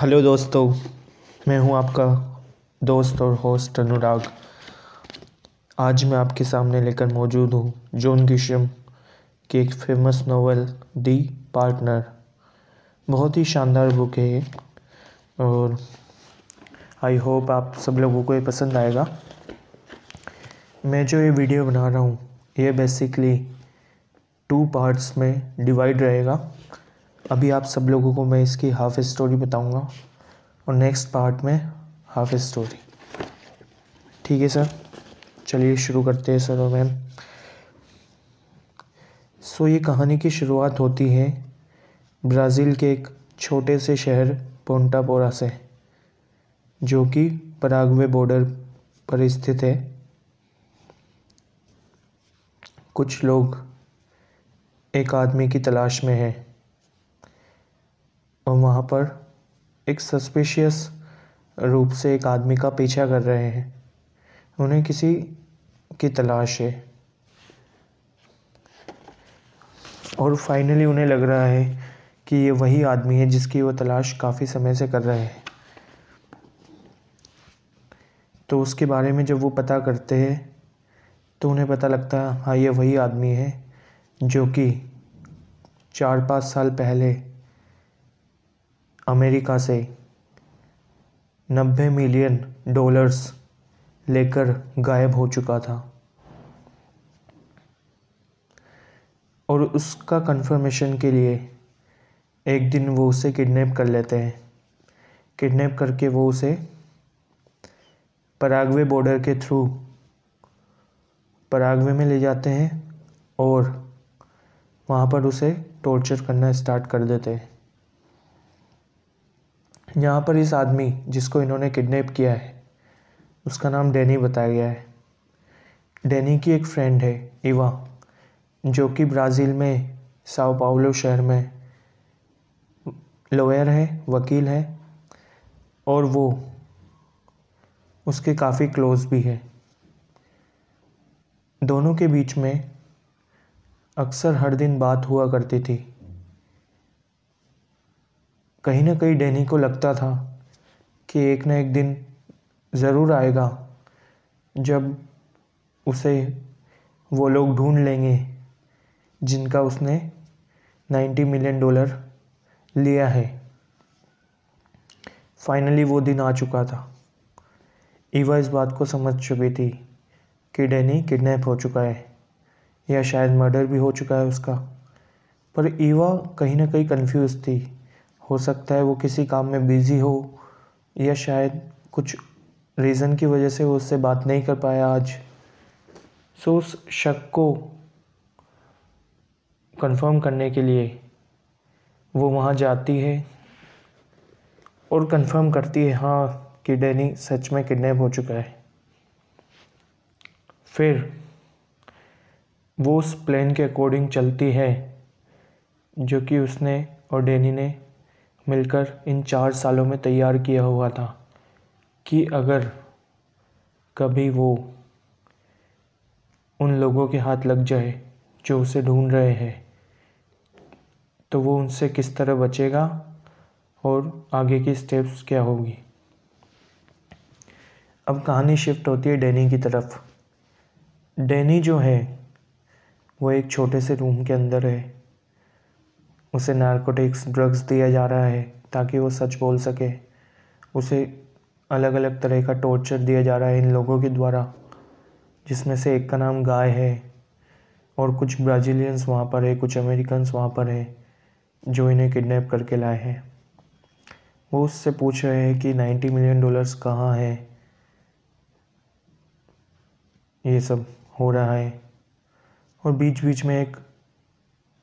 Hello दोस्तों, मैं हूँ आपका दोस्त और होस्ट अनुराग। आज मैं आपके सामने लेकर मौजूद हूँ जॉन गिशम की एक फ़ेमस नोवेल दी पार्टनर बहुत ही शानदार बुक है ये, और आई होप आप सब लोगों को ये पसंद आएगा। मैं जो ये वीडियो बना रहा हूँ, ये बेसिकली टू पार्ट्स में डिवाइड रहेगा। अभी आप सब लोगों को मैं इसकी हाफ़ स्टोरी बताऊँगा और नेक्स्ट पार्ट में हाफ़ स्टोरी ठीक है सर चलिए शुरू करते हैं सर और मैम सो ये कहानी की शुरुआत होती है ब्राज़ील के एक छोटे से शहर पोंटापोरा से, जो कि पराग्वे बॉर्डर पर स्थित है। कुछ लोग एक आदमी की तलाश में हैं। और वहाँ पर एक सस्पिशियस रूप से एक आदमी का पीछा कर रहे हैं। उन्हें किसी की तलाश है। और फाइनली उन्हें लग रहा है कि ये वही आदमी है जिसकी वो तलाश काफ़ी समय से कर रहे हैं। तो उसके बारे में जब वो पता करते हैं तो उन्हें पता लगता है हाँ ये वही आदमी है जो कि चार पाँच साल पहले अमेरिका से नब्बे मिलियन डॉलर्स लेकर गायब हो चुका था। और उसका कंफर्मेशन के लिए एक दिन वो उसे किडनैप कर लेते हैं। किडनैप करके वो उसे परागवे बॉर्डर के थ्रू परागवे में ले जाते हैं और वहाँ पर उसे टॉर्चर करना स्टार्ट कर देते हैं। यहाँ पर इस आदमी जिसको इन्होंने किडनैप किया है, उसका नाम डैनी बताया गया है। डैनी की एक फ्रेंड है, इवा, जो कि ब्राज़ील में, साओ पाउलो शहर में लॉयर है, वकील है, और वो, उसके काफ़ी क्लोज़ भी है। दोनों के बीच में अक्सर हर दिन बात हुआ करती थी। कहीं ना कहीं डैनी को लगता था कि एक ना एक दिन ज़रूर आएगा जब उसे वो लोग ढूंढ लेंगे जिनका उसने 90 मिलियन डॉलर लिया है। फाइनली वो दिन आ चुका था। ईवा इस बात को समझ चुकी थी कि डैनी किडनैप हो चुका है या शायद मर्डर भी हो चुका है उसका, पर ईवा कहीं ना कहीं कंफ्यूज थी। हो सकता है वो किसी काम में बिज़ी हो या शायद कुछ रीज़न की वजह से वो उससे बात नहीं कर पाया आज। सो उस शक को कंफर्म करने के लिए वो वहाँ जाती है और कंफर्म करती है हाँ कि डैनी सच में किडनैप हो चुका है। फिर वो उस प्लान के अकॉर्डिंग चलती है जो कि उसने और डैनी ने मिलकर इन चार सालों में तैयार किया हुआ था कि अगर कभी वो उन लोगों के हाथ लग जाए जो उसे ढूंढ रहे हैं तो वो उनसे किस तरह बचेगा और आगे की स्टेप्स क्या होगी? अब कहानी शिफ्ट होती है डैनी की तरफ़। डैनी जो है, वो एक छोटे से रूम के अंदर है। उसे नारकोटिक्स ड्रग्स दिया जा रहा है ताकि वो सच बोल सके। उसे अलग अलग तरह का टॉर्चर दिया जा रहा है इन लोगों के द्वारा, जिसमें से एक का नाम गाय है और कुछ ब्राज़ीलियंस वहाँ पर है, कुछ अमेरिकन्स वहाँ पर है, जो इन्हें किडनैप करके लाए हैं। वो उससे पूछ रहे हैं कि नाइन्टी मिलियन डॉलर्स कहाँ है? ये सब हो रहा है। और बीच बीच में एक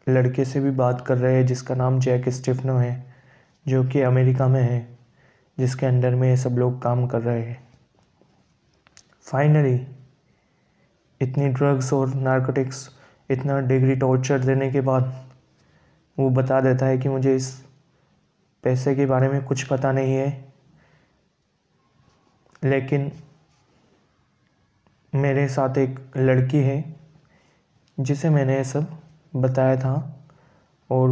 लड़के से भी बात कर रहे हैं, जिसका नाम जैक स्टिफनो है, जो कि अमेरिका में है, जिसके अंडर में ये सब लोग काम कर रहे हैं। फाइनली इतनी ड्रग्स और नारकोटिक्स इतना डिग्री टॉर्चर देने के बाद, वो बता देता है कि मुझे इस पैसे के बारे में कुछ पता नहीं है। लेकिन मेरे साथ एक लड़की है, जिसे मैंने ये सब बताया था और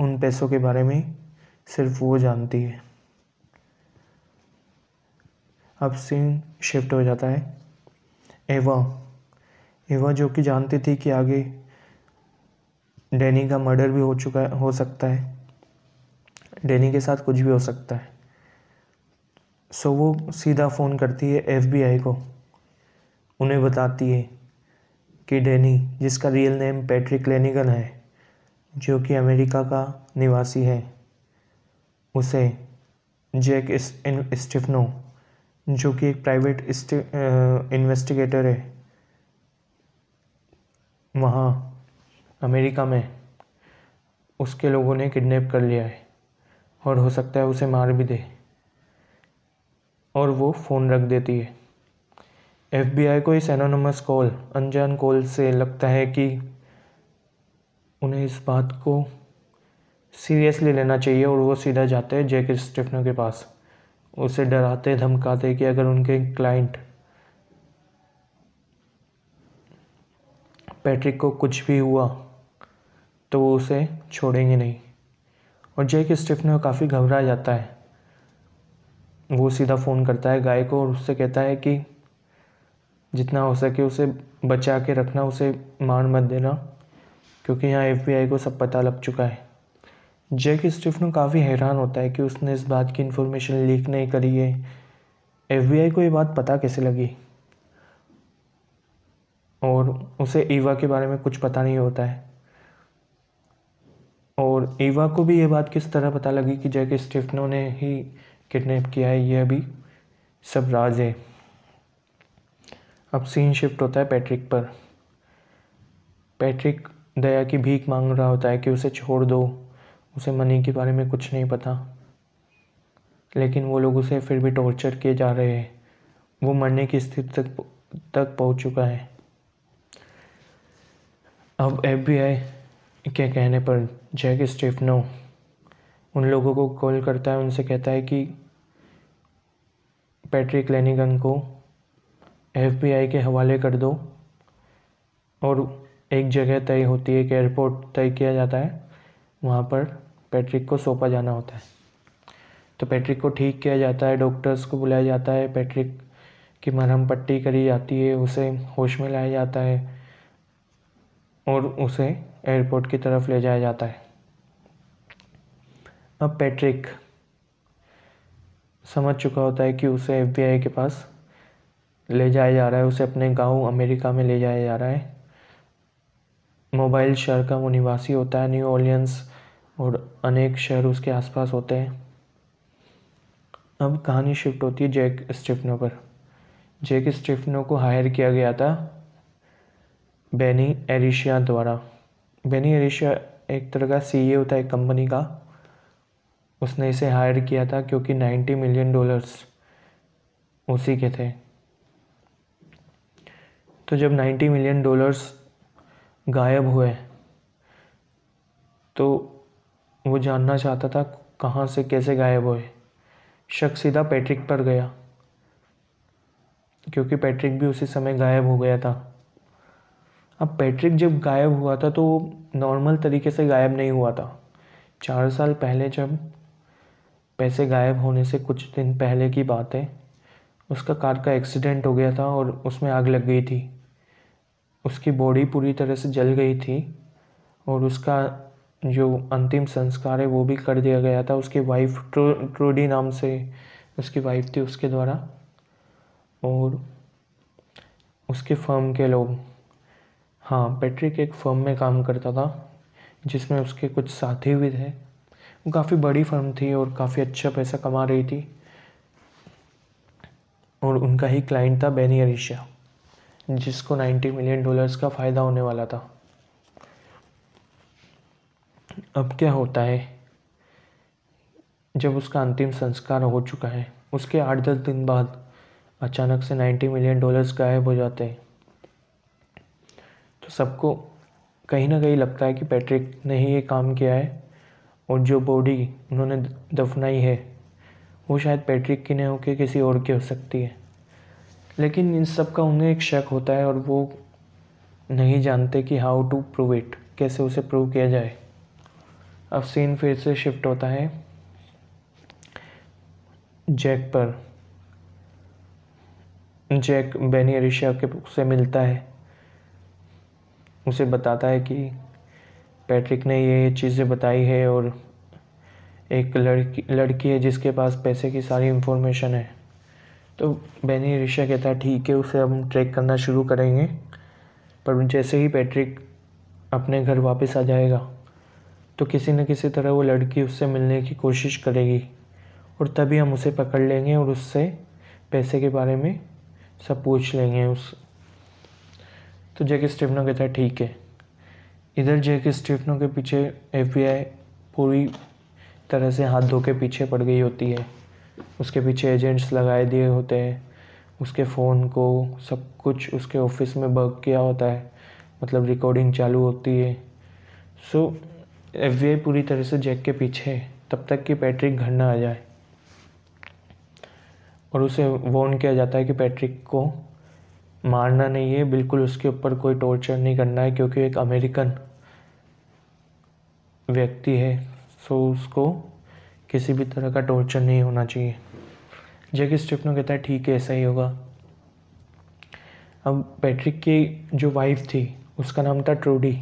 उन पैसों के बारे में सिर्फ़ वो जानती है। अब सीन शिफ्ट हो जाता है। एवा एवा जो कि जानती थी कि आगे डैनी का मर्डर भी हो चुका है, हो सकता है। डैनी के साथ कुछ भी हो सकता है। सो वो सीधा फ़ोन करती है एफबीआई को। उन्हें बताती है कि डैनी, जिसका रियल नेम पैट्रिक लेनिगन है, जो कि अमेरिका का निवासी है। उसे जैक स्टिफनो, जो कि एक प्राइवेट इन्वेस्टिगेटर है, वहाँ अमेरिका में उसके लोगों ने किडनैप कर लिया है, और हो सकता है उसे मार भी दे, और वो फ़ोन रख देती है। एफबीआई को इस एनोनमस कॉल अनजान कॉल से लगता है कि उन्हें इस बात को सीरियसली लेना चाहिए और वो सीधा जाते हैं जैक स्टिफनर के पास। उसे डराते, धमकाते कि अगर उनके क्लाइंट पैट्रिक को कुछ भी हुआ तो वो उसे छोड़ेंगे नहीं। और जैक स्टिफनर काफ़ी घबरा जाता है। वो सीधा फ़ोन करता है गाय को और उससे कहता है कि जितना हो सके उसे बचा के रखना, उसे मार मत देना, क्योंकि यहाँ FBI को सब पता लग चुका है। जैक स्टिफनो काफ़ी हैरान होता है कि उसने इस बात की इन्फॉर्मेशन लीक नहीं करी है। एफबीआई को ये बात पता कैसे लगी? और उसे ईवा के बारे में कुछ पता नहीं होता है। और ईवा को भी ये बात किस तरह पता लगी कि जैक स्टिफनो ने ही किडनैप किया है, ये अभी सब राज है। अब सीन शिफ्ट होता है पैट्रिक पर। पैट्रिक दया की भीख मांग रहा होता है कि उसे छोड़ दो। उसे मनी के बारे में कुछ नहीं पता। लेकिन वो लोग उसे फिर भी टॉर्चर किए जा रहे हैं। वो मरने की स्थिति तक तक पहुँच चुका है। अब एफ़ के कहने पर जैक स्टेफनो उन लोगों को कॉल करता है। उनसे कहता है कि पैट्रिक लेनिगन को एफबीआई के हवाले कर दो और एक जगह तय होती है एक एयरपोर्ट तय किया जाता है, वहाँ पर पैट्रिक को सौंपा जाना होता है। तो पैट्रिक को ठीक किया जाता है, डॉक्टर्स को बुलाया जाता है, पैट्रिक की मरहम पट्टी करी जाती है, उसे होश में लाया जाता है और उसे एयरपोर्ट की तरफ़ ले जाया जाता है। अब पैट्रिक समझ चुका होता है कि उसे एफ़ के पास ले जाया जा रहा है, उसे अपने गाँव अमेरिका में ले जाया जा रहा है। मोबाइल शहर का वो निवासी होता है न्यू ऑलियंस और अनेक शहर उसके आसपास होते हैं। अब कहानी शिफ्ट होती है जैक स्टिफनो पर। जैक स्टिफनो को हायर किया गया था बेनी एरिशिया द्वारा। बेनी एरिशिया एक तरह का सी होता है कंपनी का। उसने इसे हायर किया था क्योंकि 90 मिलियन डॉलर्स उसी के थे। तो जब 90 मिलियन डॉलर्स गायब हुए तो वो जानना चाहता था कहाँ से कैसे गायब हुए। शक सीधा पैट्रिक पर गया, क्योंकि पैट्रिक भी उसी समय गायब हो गया था। अब पैट्रिक जब गायब हुआ था तो नॉर्मल तरीके से गायब नहीं हुआ था। चार साल पहले जब पैसे गायब होने से कुछ दिन पहले की बात है उसका कार का एक्सीडेंट हो गया था और उसमें आग लग गई थी। उसकी बॉडी पूरी तरह से जल गई थी और उसका जो अंतिम संस्कार है वो भी कर दिया गया था। उसकी वाइफ ट्रो ट्रोडी नाम से उसकी वाइफ थी उसके द्वारा और उसके फर्म के लोग हाँ पैट्रिक एक फर्म में काम करता था, जिसमें उसके कुछ साथी भी थे। वो काफ़ी बड़ी फर्म थी और काफ़ी अच्छा पैसा कमा रही थी और उनका ही क्लाइंट था बेनी अरिशा जिसको 90 मिलियन डॉलर्स का फ़ायदा होने वाला था। अब क्या होता है? जब उसका अंतिम संस्कार हो चुका है, उसके आठ दस दिन बाद अचानक से 90 मिलियन डॉलर्स गायब हो जाते हैं। तो सबको कहीं ना कहीं लगता है कि पैट्रिक ने ही ये काम किया है और जो बॉडी उन्होंने दफनाई है, वो शायद पैट्रिक की नहीं होकर किसी और की हो सकती है। लेकिन इन सब का उन्हें एक शक होता है और वो नहीं जानते कि हाउ टू प्रूव इट कैसे उसे प्रूव किया जाए। अब सीन फिर से शिफ्ट होता है। जैक पर। जैक बेनी अरिशा के से मिलता है। उसे बताता है कि पैट्रिक ने ये चीज़ें बताई है और एक लड़की लड़की है जिसके पास पैसे की सारी इन्फॉर्मेशन है। तो बेनी ऋषा कहता है, ठीक है, उसे हम ट्रैक करना शुरू करेंगे, पर जैसे ही पैट्रिक अपने घर वापस आ जाएगा। तो किसी न किसी तरह वो लड़की उससे मिलने की कोशिश करेगी, और तभी हम उसे पकड़ लेंगे और उससे पैसे के बारे में सब पूछ लेंगे उस। तो जैक स्टीफनो कहता है, ठीक है। इधर जैक स्टीफनो के पीछे एफबीआई पूरी तरह से हाथ धो के पीछे पड़ गई होती है। उसके पीछे एजेंट्स लगाए दिए होते हैं। उसके फ़ोन को सब कुछ उसके ऑफ़िस में बर्क किया होता है। मतलब रिकॉर्डिंग चालू होती है। सो एफ़ पूरी तरह से जैक के पीछे है। तब तक कि पैट्रिक घर ना आ जाए। और उसे वॉर्न किया जाता है कि पैट्रिक को मारना नहीं है। बिल्कुल उसके ऊपर कोई टॉर्चर नहीं करना है, क्योंकि एक अमेरिकन व्यक्ति है। सो उसको किसी भी तरह का टॉर्चर नहीं होना चाहिए। जैक स्टिफनो कहता है, ठीक है, ऐसा ही होगा। अब पैट्रिक की जो वाइफ थी, उसका नाम था ट्रूडी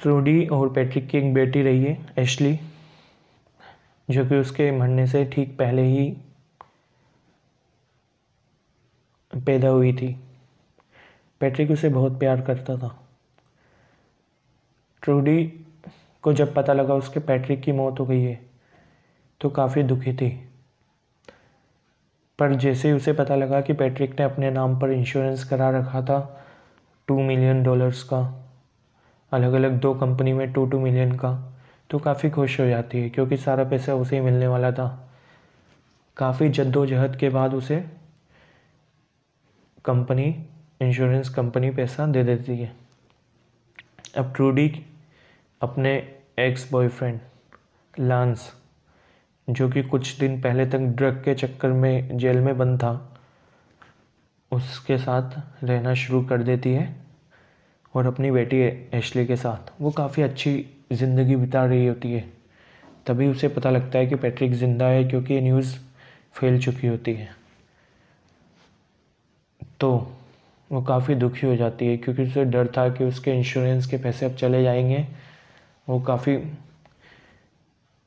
ट्रूडी और पैट्रिक की एक बेटी रही है एशली जो कि उसके मरने से ठीक पहले ही पैदा हुई थी। पैट्रिक उसे बहुत प्यार करता था। ट्रूडी को जब पता लगा उसके पैट्रिक की मौत हो गई है तो काफ़ी दुखी थी। पर जैसे ही उसे पता लगा कि पैट्रिक ने अपने नाम पर इंश्योरेंस करा रखा था टू मिलियन डॉलर्स का अलग अलग दो कंपनी में टू टू मिलियन का तो काफ़ी खुश हो जाती है, क्योंकि सारा पैसा उसे ही मिलने वाला था। काफ़ी जद्दोजहद के बाद उसे कंपनी इंश्योरेंस कंपनी पैसा दे देती है। अब ट्रूडी अपने एक्स बॉयफ्रेंड लांस जो कि कुछ दिन पहले तक ड्रग के चक्कर में जेल में बंद था, उसके साथ रहना शुरू कर देती है और अपनी बेटी एशली के साथ। वो काफ़ी अच्छी ज़िंदगी बिता रही होती है। तभी उसे पता लगता है कि पैट्रिक ज़िंदा है क्योंकि ये न्यूज़ फैल चुकी होती है। तो वो काफ़ी दुखी हो जाती है क्योंकि उसे डर था कि उसके इंश्योरेंस के पैसे अब चले जाएँगे वो काफ़ी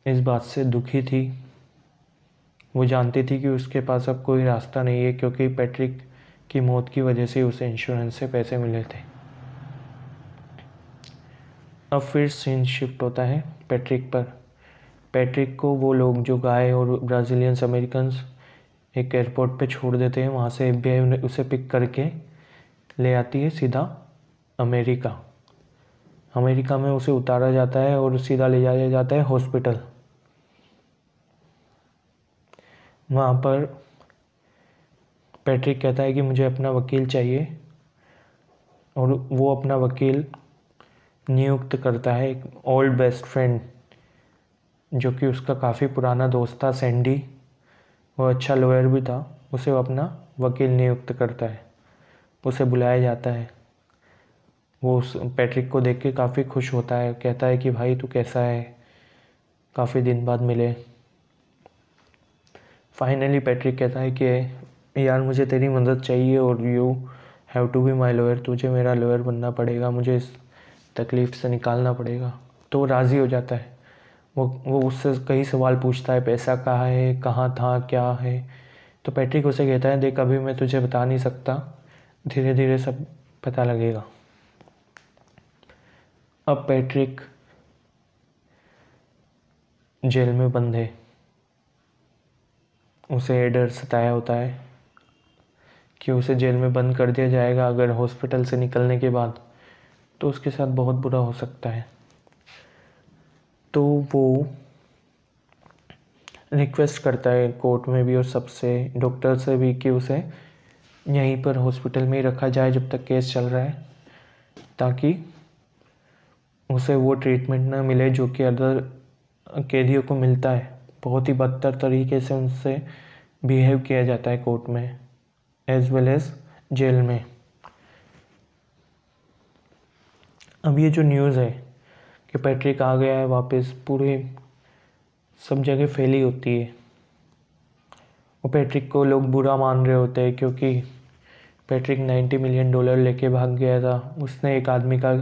इस बात से दुखी थी। वो जानती थी कि उसके पास अब कोई रास्ता नहीं है क्योंकि पैट्रिक की मौत की वजह से उसे इंश्योरेंस से पैसे मिले थे। अब फिर सीन शिफ्ट होता है पैट्रिक पर। पैट्रिक को वो लोग जो गाय और ब्राज़ीलियंस अमेरिकन एक एयरपोर्ट पे छोड़ देते हैं, वहाँ से एफ़ उसे पिक करके ले आती है सीधा अमेरिका। अमेरिका में उसे उतारा जाता है और सीधा ले जाया जाता है हॉस्पिटल। वहाँ पर पैट्रिक कहता है कि मुझे अपना वकील चाहिए और वो अपना वकील नियुक्त करता है एक ओल्ड बेस्ट फ्रेंड जो कि उसका काफ़ी पुराना दोस्त था सैंडी वो अच्छा लॉयर भी था, उसे वो अपना वकील नियुक्त करता है, उसे बुलाया जाता है। वो उस पैट्रिक को देख के काफ़ी खुश होता है, कहता है कि भाई तू कैसा है? काफ़ी दिन बाद मिले। फाइनली पैट्रिक कहता है कि, यार, मुझे तेरी मदद चाहिए और you have to be my lawyer तुझे मेरा लॉयर बनना पड़ेगा, मुझे इस तकलीफ़ से निकालना पड़ेगा. तो वो राज़ी हो जाता है। वो वो उससे कई सवाल पूछता है, पैसा कहाँ है? कहाँ था? क्या है? तो पैट्रिक उसे कहता है, देख, अभी मैं तुझे बता नहीं सकता। धीरे धीरे सब पता लगेगा। अब पैट्रिक जेल में बंद है उसे डर सताया होता है कि उसे जेल में बंद कर दिया जाएगा अगर हॉस्पिटल से निकलने के बाद तो उसके साथ बहुत बुरा हो सकता है। तो वो रिक्वेस्ट करता है कोर्ट में भी और सबसे, डॉक्टर से भी कि उसे यहीं पर हॉस्पिटल में ही रखा जाए जब तक केस चल रहा है, ताकि उसे वो ट्रीटमेंट ना मिले जो कि अदर कैदियों को मिलता है। बहुत ही बदतर तरीके से उनसे बिहेव किया जाता है कोर्ट में एज वेल एज जेल में। अब ये जो न्यूज़ है कि पैट्रिक आ गया है वापस, पूरे सब जगह फैली होती है। वो पैट्रिक को लोग बुरा मान रहे होते हैं क्योंकि पैट्रिक 90 मिलियन डॉलर लेके भाग गया था। उसने एक आदमी का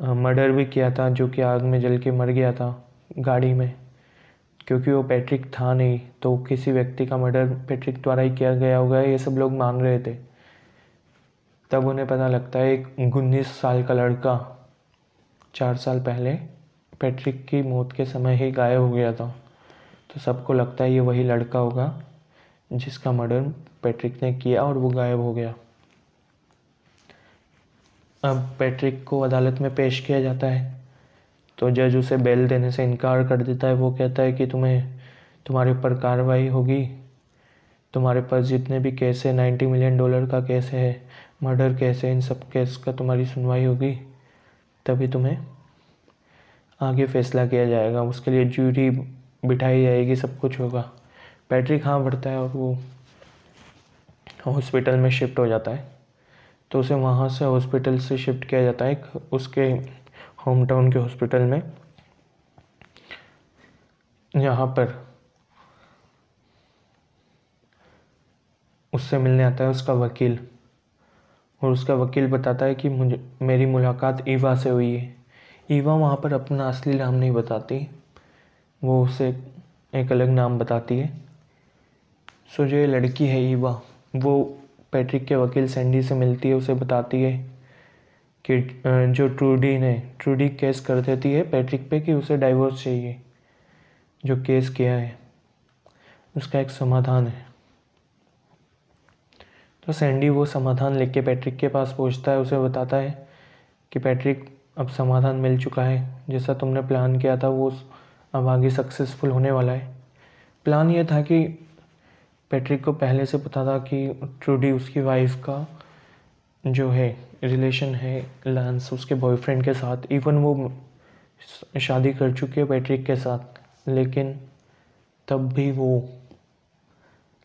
मर्डर भी किया था, जो कि आग में जल के मर गया था, गाड़ी में। क्योंकि वो पैट्रिक था नहीं तो किसी व्यक्ति का मर्डर पैट्रिक द्वारा ही किया गया होगा, ये सब लोग मान रहे थे। तब उन्हें पता लगता है, एक उन्नीस साल का लड़का, चार साल पहले पैट्रिक की मौत के समय ही गायब हो गया था। तो सबको लगता है ये वही लड़का होगा, जिसका मर्डर पैट्रिक ने किया और वो गायब हो गया। अब पैट्रिक को अदालत में पेश किया जाता है। तो जज उसे बेल देने से इनकार कर देता है। वो कहता है कि तुम्हें, तुम्हारे ऊपर कार्रवाई होगी। तुम्हारे पास जितने भी केस है नाइन्टी मिलियन डॉलर का केस है, मर्डर केस है, इन सब केस का तुम्हारी सुनवाई होगी। तभी तुम्हें आगे फैसला किया जाएगा। उसके लिए जूरी बिठाई जाएगी, सब कुछ होगा। पैट्रिक हाँ बढ़ता है और वो हॉस्पिटल में शिफ्ट हो जाता है। तो उसे वहाँ से हॉस्पिटल से शिफ्ट किया जाता है उसके होम टाउन के हॉस्पिटल में। यहाँ पर उससे मिलने आता है उसका वकील और उसका वकील बताता है कि मुझे, मेरी मुलाकात ईवा से हुई है। ईवा वहाँ पर अपना असली नाम नहीं बताती, वो उसे एक अलग नाम बताती है। सो जो ये लड़की है ईवा, वो पैट्रिक के वकील सैंडी से मिलती है, उसे बताती है कि जो ट्रूडी ने ट्रूडी केस कर देती है पैट्रिक पे कि उसे डाइवोर्स चाहिए, जो केस किया है। उसका एक समाधान है। तो सैंडी वो समाधान लेके पैट्रिक के पास पहुँचता है, उसे बताता है कि पैट्रिक, अब समाधान मिल चुका है। जैसा तुमने प्लान किया था, वो अब आगे सक्सेसफुल होने वाला है। प्लान ये था कि पैट्रिक को पहले से पता था कि ट्रूडी उसकी वाइफ का जो है रिलेशन है लांस उसके बॉयफ्रेंड के साथ इवन वो शादी कर चुकी पैट्रिक के साथ, लेकिन तब भी वो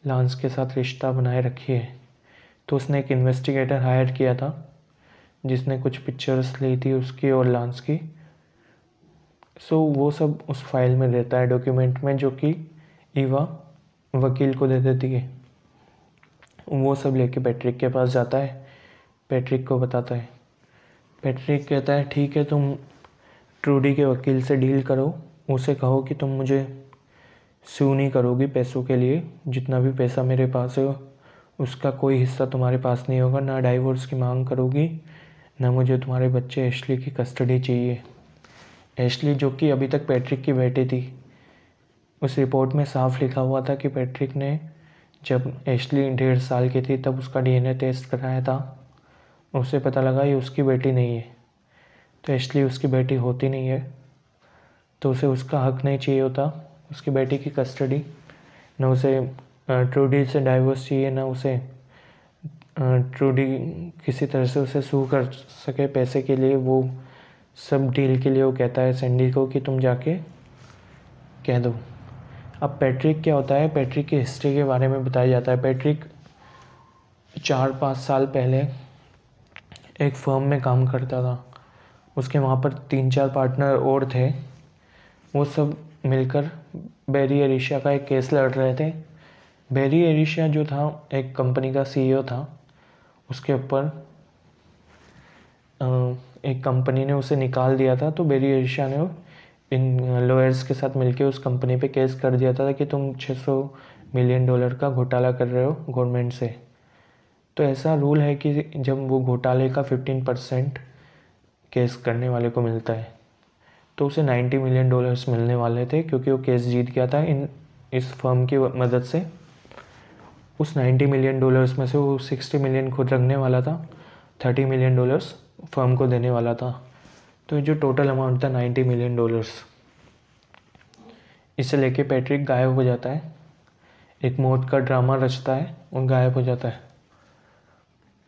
लांस के साथ रिश्ता बनाए रखी है। तो उसने एक इन्वेस्टिगेटर हायर किया था, जिसने कुछ पिक्चर्स ली थी उसकी और लांस की। सो वो सब उस फ़ाइल में रहता है डॉक्यूमेंट में, जो कि ईवा वकील को दे देती है। वो सब लेके पैट्रिक के पास जाता है। पैट्रिक को बताता है। पैट्रिक कहता है, ठीक है, तुम ट्रूडी के वकील से डील करो। उसे कहो कि तुम मुझे सू नहीं करोगी पैसों के लिए। जितना भी पैसा मेरे पास है, उसका कोई हिस्सा तुम्हारे पास नहीं होगा। ना डाइवोर्स की मांग करोगी, ना मुझे तुम्हारे बच्चे एशली की कस्टडी चाहिए। एशली, जो कि अभी तक पैट्रिक की बेटी थी उस रिपोर्ट में साफ़ लिखा हुआ था कि पैट्रिक ने जब एशली डेढ़ साल की थी, तब उसका डीएनए टेस्ट कराया था। उससे पता लगा ये उसकी बेटी नहीं है। तो एशली उसकी बेटी होती नहीं है। तो उसे उसका हक नहीं चाहिए होता, उसकी बेटी की कस्टडी न उसे ट्रूडी से डाइवोर्स चाहिए, ना उसे ट्रूडी किसी तरह से उसे सू कर सके पैसे के लिए। वो सब डील के लिए वो कहता है सैंडी को कि तुम जाके कह दो। अब पैट्रिक क्या होता है? पैट्रिक की हिस्ट्री के बारे में बताया जाता है। पैट्रिक चार पाँच साल पहले एक फर्म में काम करता था। उसके वहाँ पर तीन चार पार्टनर और थे। वो सब मिलकर बेरी एरिशिया का एक केस लड़ रहे थे। बेरी एरिशिया जो था, एक कंपनी का सीईओ था। उसके ऊपर एक कंपनी ने उसे निकाल दिया था। तो बेरी एरिशिया ने इन लॉयर्स के साथ मिलके उस कंपनी पे केस कर दिया था कि तुम 600 मिलियन डॉलर का घोटाला कर रहे हो गवर्नमेंट से। तो ऐसा रूल है कि जब वो घोटाले का 15 परसेंट केस करने वाले को मिलता है तो उसे 90 मिलियन डॉलर्स मिलने वाले थे क्योंकि वो केस जीत गया था इन, इस फर्म की मदद से। उस 90 मिलियन डॉलर्स में से वो 60 मिलियन खुद रखने वाला था 30 मिलियन डॉलर्स फर्म को देने वाला था। तो जो टोटल अमाउंट था नाइन्टी मिलियन डॉलर्स इसे लेके पैट्रिक गायब हो जाता है। एक मौत का ड्रामा रचता है, और गायब हो जाता है।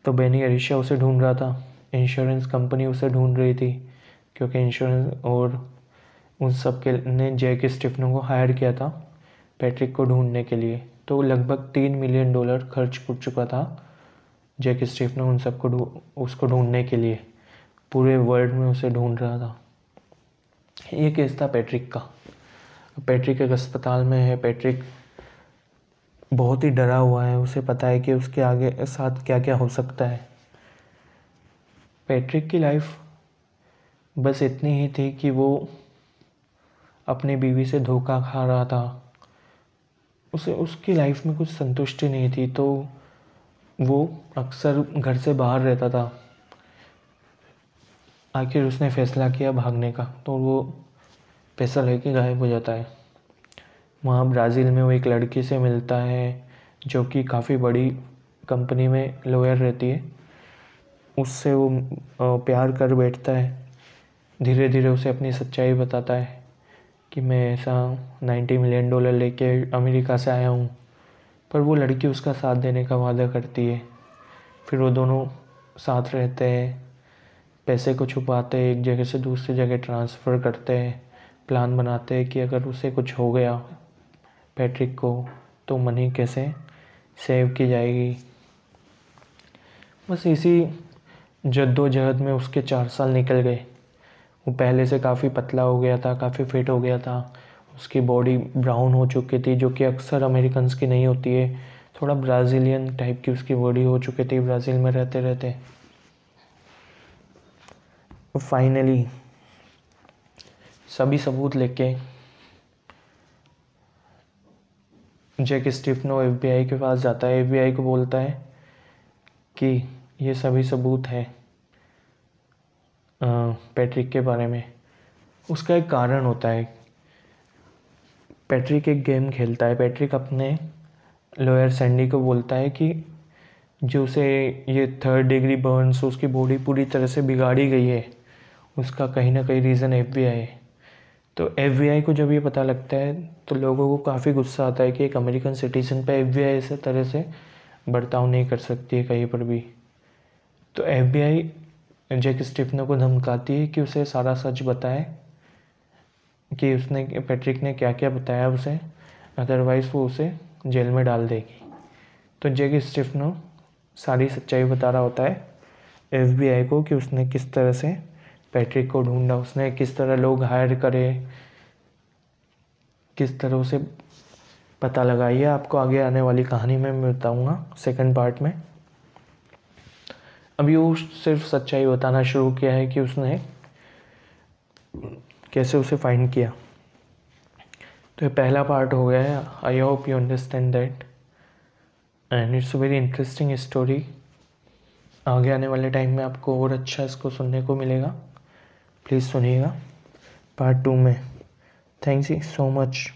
तो बेनी अरिशा उसे ढूंढ रहा था। इंश्योरेंस कंपनी उसे ढूंढ रही थी, क्योंकि इंश्योरेंस और उन सब के ने जैक स्टिफनो को हायर किया था पैट्रिक को ढूँढने के लिए। तो लगभग तीन मिलियन डॉलर खर्च कर चुका था जैक स्टिफनो उन सबको उसको ढूँढने के लिए। पूरे वर्ल्ड में उसे ढूंढ रहा था। ये केस था पैट्रिक का। पैट्रिक एक अस्पताल में है। पैट्रिक बहुत ही डरा हुआ है। उसे पता है कि उसके आगे साथ क्या क्या हो सकता है। पैट्रिक की लाइफ बस इतनी ही थी कि वो अपनी बीवी से धोखा खा रहा था। उसे, उसकी लाइफ में कुछ संतुष्टि नहीं थी तो वो अक्सर घर से बाहर रहता था। आखिर उसने फैसला किया भागने का तो वो पैसा लेके गायब हो जाता है। वहाँ ब्राज़ील में वो एक लड़की से मिलता है, जो कि काफ़ी बड़ी कंपनी में लॉयर रहती है। उससे वो प्यार कर बैठता है। धीरे धीरे उसे अपनी सच्चाई बताता है कि मैं ऐसा नाइन्टी मिलियन डॉलर लेके अमेरिका से आया हूँ, पर वो लड़की उसका साथ देने का वादा करती है। फिर वो दोनों साथ रहते हैं। पैसे को छुपाते, एक जगह से दूसरी जगह ट्रांसफ़र करते हैं प्लान बनाते हैं कि अगर उसे कुछ हो गया पैट्रिक को तो मनी कैसे सेव की जाएगी? बस इसी जद्दोजहद में उसके चार साल निकल गए। वो पहले से काफ़ी पतला हो गया था, काफ़ी फिट हो गया था। उसकी बॉडी ब्राउन हो चुकी थी, जो कि अक्सर अमेरिकन्स की नहीं होती है। थोड़ा ब्राज़ीलियन टाइप की उसकी बॉडी हो चुकी थी ब्राज़ील में रहते रहते फाइनली सभी सबूत लेके जैक स्टीफनो एफ़ के पास जाता है। एफ़ को बोलता है कि ये सभी सबूत है पैट्रिक के बारे में। उसका एक कारण होता है। पैट्रिक एक गेम खेलता है। पैट्रिक अपने लॉयर सैंडी को बोलता है कि जो उसे ये थर्ड डिग्री बर्न्स उसकी बॉडी पूरी तरह से बिगाड़ी गई है। उसका कहीं ना कहीं रीज़न एफ़ बी आई है। तो एफ़ बी आई को जब ये पता लगता है तो लोगों को काफ़ी गुस्सा आता है कि एक अमेरिकन सिटीजन पे एफ़ बी आई इस तरह से बर्ताव नहीं कर सकती है कहीं पर भी। तो F B I Jack Stefano को धमकाती है कि उसे सारा सच बताए, कि उसने पैट्रिक ने क्या क्या बताया उसे अदरवाइज़ वो उसे जेल में डाल देगी। तो जैक स्टिफनो सारी सच्चाई बता रहा होता है एफबीआई को कि उसने किस तरह से पैट्रिक को ढूंढा, उसने किस तरह लोग हायर करे, किस तरह उसे पता लगाइए आपको आगे आने वाली कहानी में मैं बताऊँगा सेकंड पार्ट में। अभी वो सिर्फ़ सच्चाई बताना शुरू किया है कि उसने कैसे उसे फाइंड किया। तो ये पहला पार्ट हो गया है। I hope you understand that and it's a very interesting story आगे आने वाले टाइम में आपको और अच्छा इसको सुनने को मिलेगा। प्लीज़ सुनिएगा। पार्ट टू में। Thank you so much